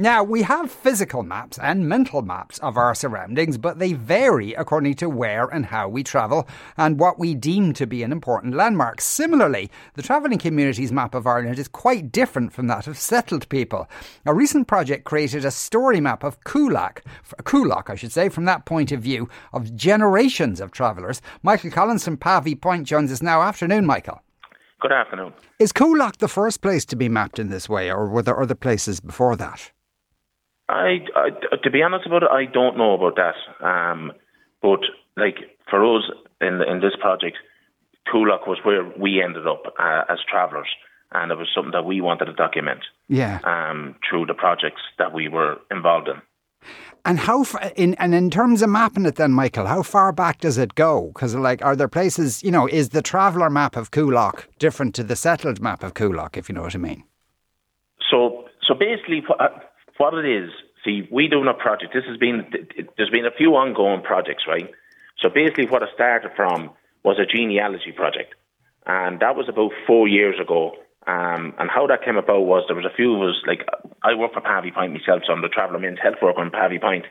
Now, we have physical maps and mental maps of our surroundings, but they vary according to where and how we travel and what we deem to be an important landmark. Similarly, the travelling community's map of Ireland is quite different from that of settled people. A recent project created a story map of Coolock, Coolock, I should say, from that point of view of generations of travellers. Michael Collins from Pavee Point joins us now. Afternoon, Michael. Good afternoon. Is Coolock the first place to be mapped in this way, or were there other places before that? I, I, to be honest about it, I don't know about that. Um, but like for us in in this project, Coolock was where we ended up uh, as travellers, and it was something that we wanted to document. Yeah. Um, through the projects that we were involved in. And how in and in terms of mapping it, then, Michael, how far back does it go? Because like, are there places? You know, is the traveller map of Coolock different to the settled map of Coolock? If you know what I mean. So, so basically, what it is, see, we doing a project. This has been there's been a few ongoing projects, right? So basically, what it started from was a genealogy project, and that was about four years ago. Um, and how that came about was there was a few of us, like I work for Pavee Point myself, so I'm the traveller men's health worker in Point,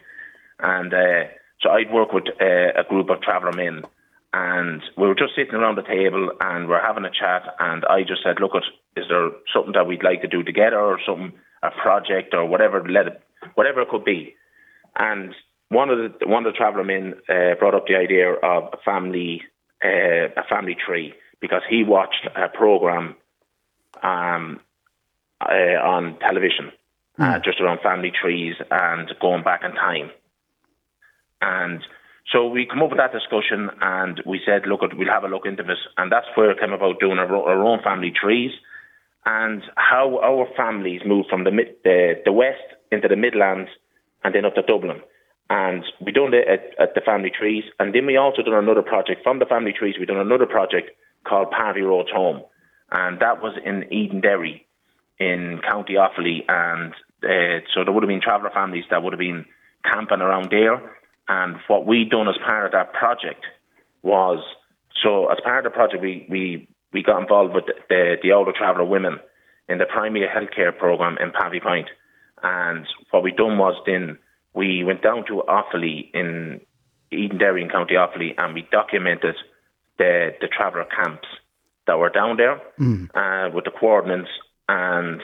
and uh, so I'd work with uh, a group of traveller men, and we were just sitting around the table and we're having a chat, and I just said, look, at, is there something that we'd like to do together, or something a project or whatever, let it, whatever it could be. And one of the one of the traveller men uh, brought up the idea of a family uh, a family tree because he watched a program um, uh, on television mm. just around family trees and going back in time. And so we come up with that discussion and we said, look, we'll have a look into this. And that's where it came about doing our, our own family trees and how our families moved from the, the, the west into the Midlands and then up to Dublin. And we done it at, at, the family trees, and then we also done another project from the family trees. We done another project called Pavee Road Home, and that was in Edenderry, in County Offaly, and uh, so there would have been traveller families that would have been camping around there. And what we done as part of that project was, so as part of the project, we we we got involved with the, the older traveller women in the primary healthcare program in Pavee Point. And what we done was then we went down to Offaly in Edenderry in County Offaly and we documented the, the traveller camps that were down there mm. uh, with the coordinates and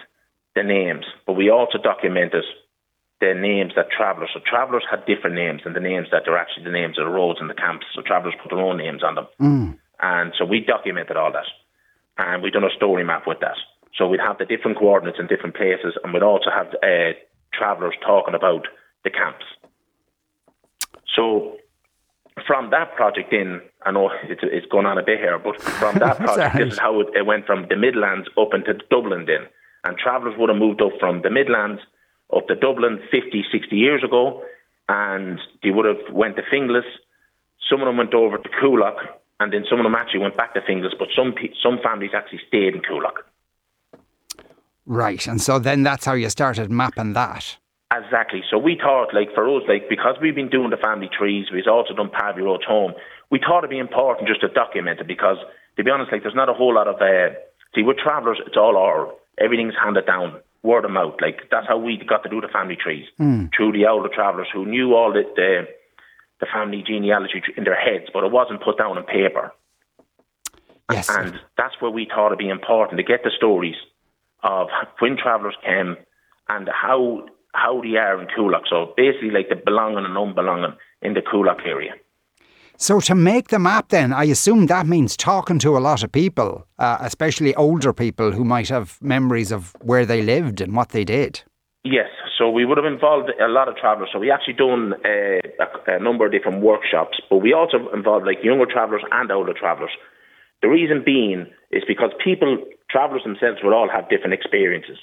the names. But we also documented the names that travellers, so travellers had different names than the names that are actually the names of the roads and the camps. So travellers put their own names on them. Mm. And so we documented all that. And we done a story map with that. So we'd have the different coordinates in different places, and we'd also have uh, travellers talking about the camps. So from that project in, I know it's, it's going on a bit here, but from that project, this is how it, it, went from the Midlands up into Dublin then. And travellers would have moved up from the Midlands up to Dublin 50, 60 years ago, and they would have went to Finglas. Some of them went over to Coolock, and then some of them actually went back to Finglas, but some some families actually stayed in Coolock. Right, and so then that's how you started mapping that. Exactly. So we thought, like for us, like because we've been doing the family trees, we've also done Pavee Road Home. We thought it'd be important just to document it because, to be honest, like there's not a whole lot of. Uh, see, with travellers, it's all oral. Everything's handed down, word of mouth. Like that's how we got to do the family trees mm. through the older travellers who knew all the, the the family genealogy in their heads, but it wasn't put down on paper. Yes. And that's where we thought it'd be important to get the stories of when travellers came and how how they are in Coolock. So basically, like the belonging and unbelonging in the Coolock area. So to make the map, then I assume that means talking to a lot of people, uh, especially older people who might have memories of where they lived and what they did. Yes, so we would have involved a lot of travellers. So we actually done a, a, a number of different workshops, but we also involved like younger travellers and older travellers. The reason being is because people, travellers themselves, would all have different experiences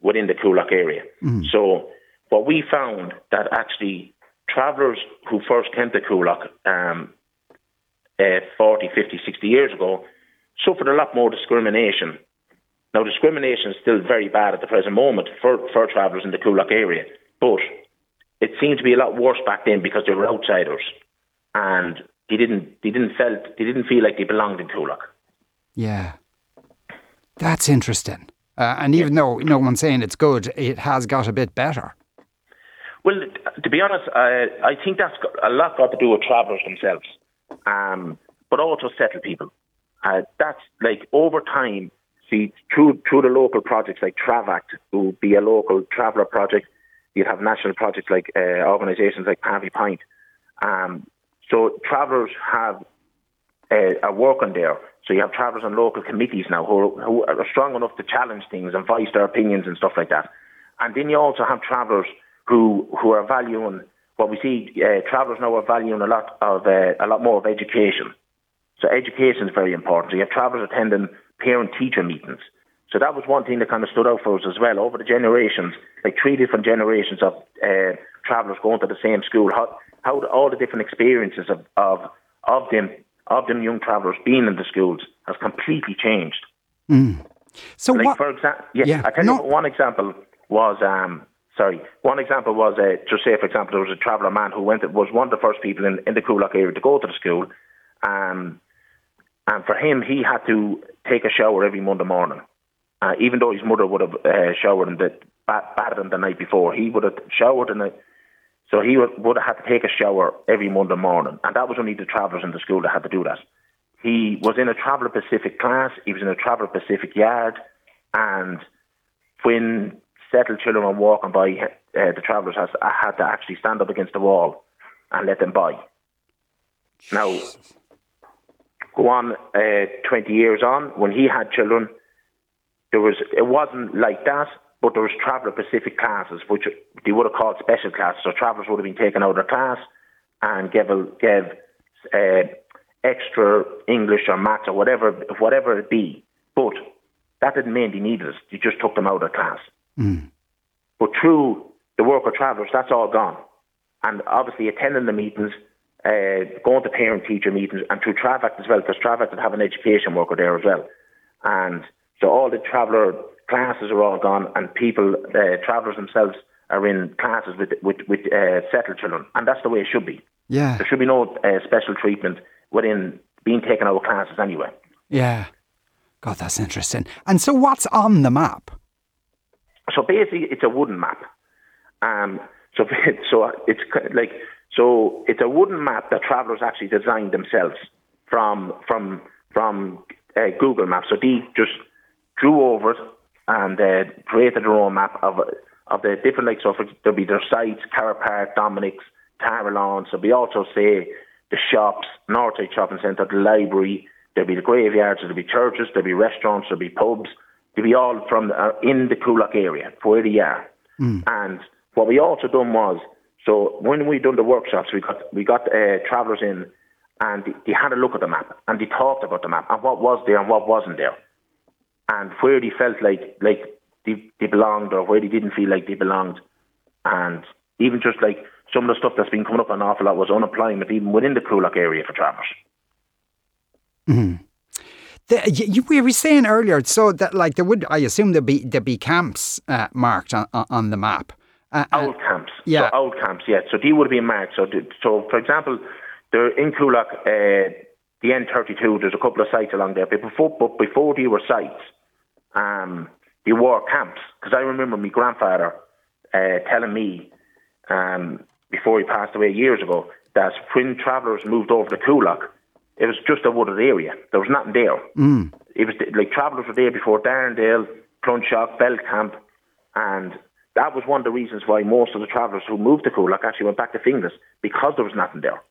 within the Coolock area. Mm. So what we found that actually travellers who first came to Coolock um, uh, 40, 50, 60 years ago suffered a lot more discrimination. Now, discrimination is still very bad at the present moment for, for travellers in the Coolock area, but it seemed to be a lot worse back then because they were outsiders and they didn't they didn't felt they didn't feel like they belonged in Coolock. Yeah, that's interesting. Uh, and even yeah. though no one's saying it's good, it has got a bit better. Well, to be honest, I, I think that's got a lot got to do with travellers themselves, um, but also settled people. Uh, that's like over time. See, through through the local projects like Travact, who would be a local traveller project, you'd have national projects like uh, organisations like Pavee Point. Um, so travellers have uh, are working there. So you have travellers on local committees now who are, who are strong enough to challenge things and voice their opinions and stuff like that. And then you also have travellers who who are valuing what we see. Uh, travellers now are valuing a lot of uh, a lot more of education. So education is very important. So you have travellers attending parent-teacher meetings. So that was one thing that kind of stood out for us as well over the generations, like three different generations of uh, travellers going to the same school. How, how all the different experiences of, of of them of them young travellers being in the schools has completely changed. Mm. So like what? For example, yeah, yeah, I tell no. you one example was um, sorry. One example was uh, just say for example there was a traveller man who went was one of the first people in, in the Coolock area to go to the school, um, and for him he had to take a shower every Monday morning. Uh, even though his mother would have uh, showered him the, battered him the night before, he would have showered in the so he would, would have had to take a shower every Monday morning, and that was only the travellers in the school that had to do that. He was in a Traveller Pacific class, he was in a Traveller Pacific yard, and when settled children were walking by, uh, the travellers has, had to actually stand up against the wall and let them by. Now, go on uh, 20 years on, when he had children, there was it wasn't like that, but there was Traveller Pacific classes, which they would have called special classes. So travellers would have been taken out of their class and gave, gave uh, extra English or maths or whatever, whatever it be. But that didn't mean they needed it. You just took them out of class. Mm. But through the work of travellers, that's all gone. And obviously attending the meetings, uh, going to parent-teacher meetings, and through Travact as well, because Travact would have an education worker there as well. And so all the traveller classes are all gone, and people, uh, travellers themselves, are in classes with with, with uh, settled children, and that's the way it should be. Yeah, there should be no uh, special treatment within being taken out of classes anyway. Yeah, God, that's interesting. And so, what's on the map? So basically, it's a wooden map. Um, so so it's like so it's a wooden map that travellers actually designed themselves from from from uh, Google Maps. So they just drew over it and uh, created their own map of of the different like so for, there'll be their sites, Cara Park, Dominic's, Tarralon. So we also say the shops, Northside Shopping Centre, the library. There'll be the graveyards. There'll be churches. There'll be restaurants. There'll be pubs. They'll be all from uh, in the Coolock area where they are. Mm. And what we also done was so when we done the workshops, we got we got uh, travellers in and they, they had a look at the map and they talked about the map and what was there and what wasn't there and where they felt like like they, they belonged or where they didn't feel like they belonged, and even just like some of the stuff that's been coming up an awful lot was unemployment even within the Coolock area for travellers. Mm-hmm. The, you, we were saying earlier, so that like there would, I assume there be there be camps uh, marked on, on the map. Uh, uh old camps, yeah, so old camps, yeah. So they would be marked. So, so for example, there in Coolock, uh, the N32. There's a couple of sites along there, but before but before they were sites, um, they wore camps. Because I remember my grandfather uh, telling me um, before he passed away years ago that when travellers moved over to Coolock, it was just a wooded area. There was nothing there. Mm. It was like travellers were there before Darndale, Clonshaugh, Camp, and that was one of the reasons why most of the travellers who moved to Coolock actually went back to Finglas because there was nothing there.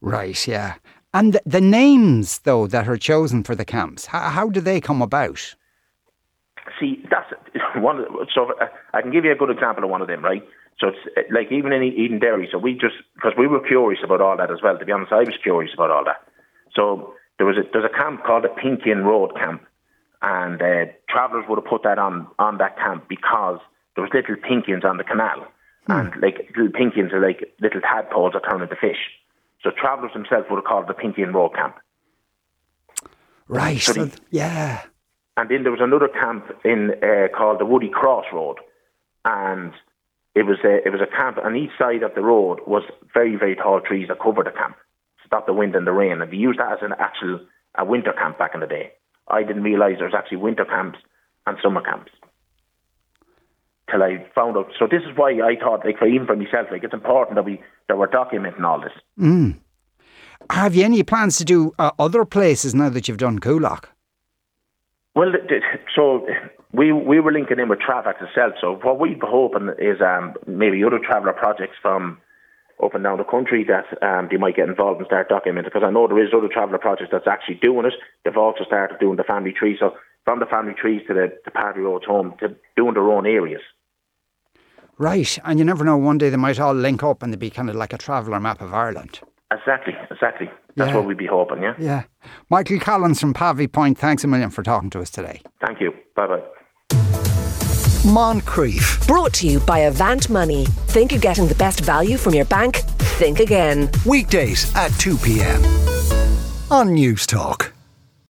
Right, yeah. And the, the names, though, that are chosen for the camps, how, how do they come about? See, that's one. So uh, I can give you a good example of one of them, right? So it's uh, like even in Edenderry. So we just because we were curious about all that as well. To be honest, I was curious about all that. So there was a there's a camp called the Pinkeen Road Camp, and uh, travellers would have put that on on that camp because there was little pinkeens on the canal, hmm. and like little pinkeens are like little tadpoles that turn into fish. So travellers themselves would have called it the and Road Camp. Right. So so, yeah. And then there was another camp in uh, called the Woody Cross Road, and it was a, it was a camp and each side of the road was very very tall trees that covered the camp, stop the wind and the rain, and they used that as an actual a winter camp back in the day. I didn't realise there was actually winter camps and summer camps till I found out. So this is why I thought, like, for even for myself, like it's important that we that we're documenting all this. Mm. Have you any plans to do uh, other places now that you've done Coolock? Well, so we we were linking in with Travact itself. So what we're hoping is um, maybe other traveller projects from up and down the country that um, they might get involved and start documenting. Because I know there is other traveller projects that's actually doing it. They've also started doing the family tree. So from the family trees to the, the Paddy Road home to doing their own areas. Right, and you never know. One day they might all link up and they'd be kind of like a traveller map of Ireland. Exactly, exactly. That's Yeah. what we'd be hoping. Yeah. Yeah. Michael Collins from Pavee Point, thanks a million for talking to us today. Thank you. Bye bye. Moncrieff. Brought to you by Avant Money. Think you're getting the best value from your bank? Think again. Weekdays at 2 p.m. on Newstalk.